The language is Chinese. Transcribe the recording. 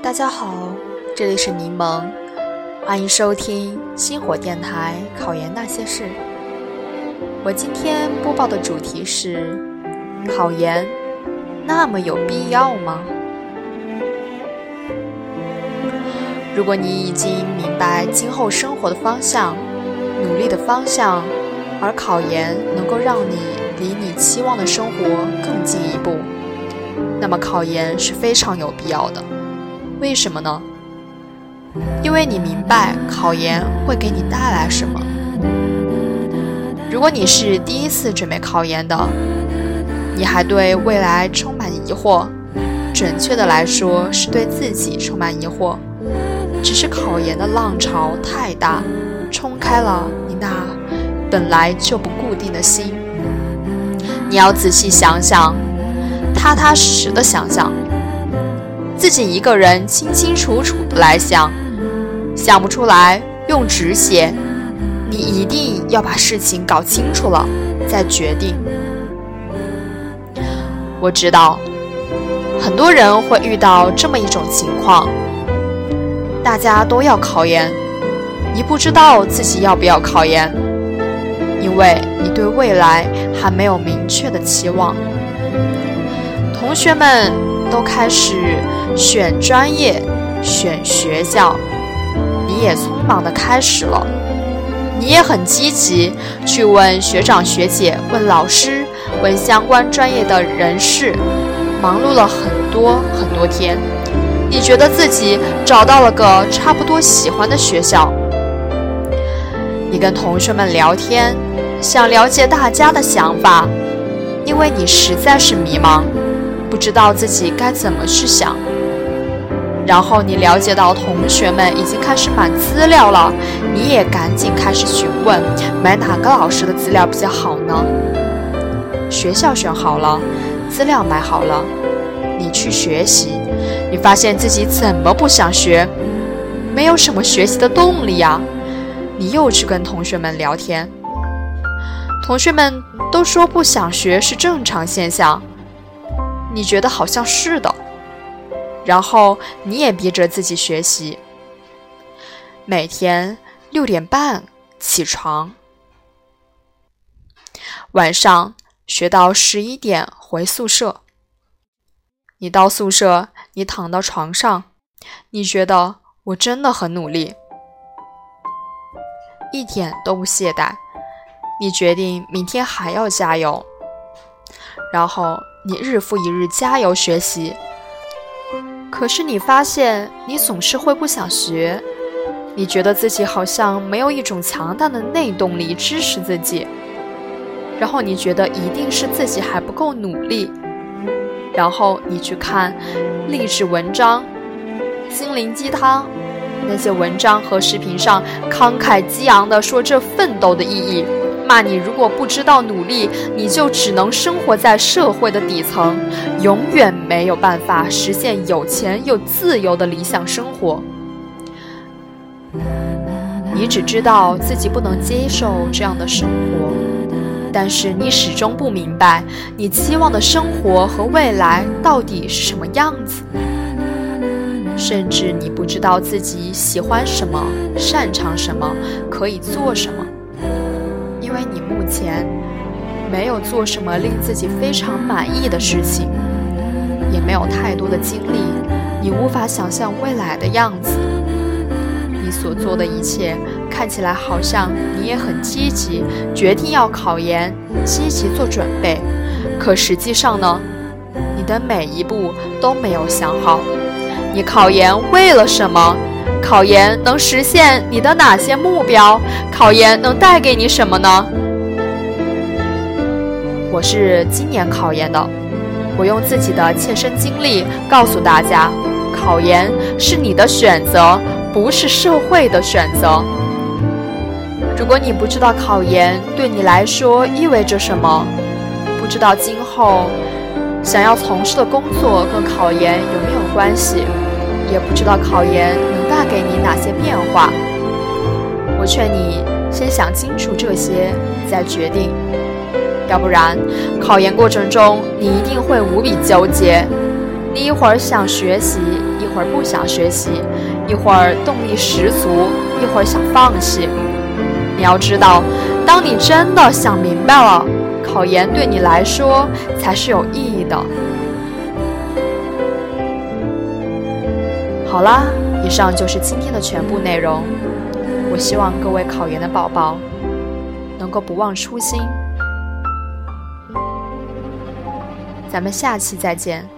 大家好，这里是柠檬，欢迎收听星火电台考研那些事。我今天播报的主题是：考研那么有必要吗？如果你已经明白今后生活的方向、努力的方向，而考研能够让你离你期望的生活更进一步，那么考研是非常有必要的。为什么呢？因为你明白考研会给你带来什么。如果你是第一次准备考研的，你还对未来充满疑惑，准确的来说是对自己充满疑惑。只是考研的浪潮太大，冲开了你那本来就不固定的心。你要仔细想想，踏踏实实的想想，自己一个人清清楚楚的来想，想不出来用纸写。你一定要把事情搞清楚了再决定。我知道，很多人会遇到这么一种情况。大家都要考研，你不知道自己要不要考研，因为你对未来还没有明确的期望。同学们都开始选专业、选学校，你也匆忙的开始了。你也很积极去问学长学姐、问老师、问相关专业的人士，忙碌了很多很多天。你觉得自己找到了个差不多喜欢的学校，你跟同学们聊天，想了解大家的想法，因为你实在是迷茫，不知道自己该怎么去想。然后你了解到同学们已经开始买资料了，你也赶紧开始询问买哪个老师的资料比较好呢？学校选好了，资料买好了，你去学习。你发现自己怎么不想学，没有什么学习的动力呀？你又去跟同学们聊天，同学们都说不想学是正常现象，你觉得好像是的，然后你也逼着自己学习，每天六点半起床，晚上学到十一点回宿舍。你到宿舍，你躺到床上，你觉得我真的很努力，一点都不懈怠。你决定明天还要加油，然后你日复一日加油学习。可是你发现你总是会不想学，你觉得自己好像没有一种强大的内动力支持自己，然后你觉得一定是自己还不够努力。然后你去看励志文章、心灵鸡汤，那些文章和视频上慷慨激昂地说这奋斗的意义，骂你如果不知道努力，你就只能生活在社会的底层，永远没有办法实现有钱又自由的理想生活。你只知道自己不能接受这样的生活。但是你始终不明白，你期望的生活和未来到底是什么样子，甚至你不知道自己喜欢什么、擅长什么、可以做什么，前没有做什么令自己非常满意的事情，也没有太多的精力，你无法想象未来的样子。你所做的一切看起来好像你也很积极，决定要考研，积极做准备。可实际上呢，你的每一步都没有想好。你考研为了什么？考研能实现你的哪些目标？考研能带给你什么呢？我是今年考研的，我用自己的切身经历告诉大家：考研是你的选择。不是社会的选择。如果你不知道考研对你来说意味着什么，不知道今后想要从事的工作跟考研有没有关系，也不知道考研能带给你哪些变化，我劝你先想清楚这些再决定，要不然考研过程中你一定会无比纠结。你一会儿想学习，一会儿不想学习，一会儿动力十足，一会儿想放弃。你要知道，当你真的想明白了，考研对你来说才是有意义的。好啦，以上就是今天的全部内容。我希望各位考研的宝宝能够不忘初心。咱们下期再见。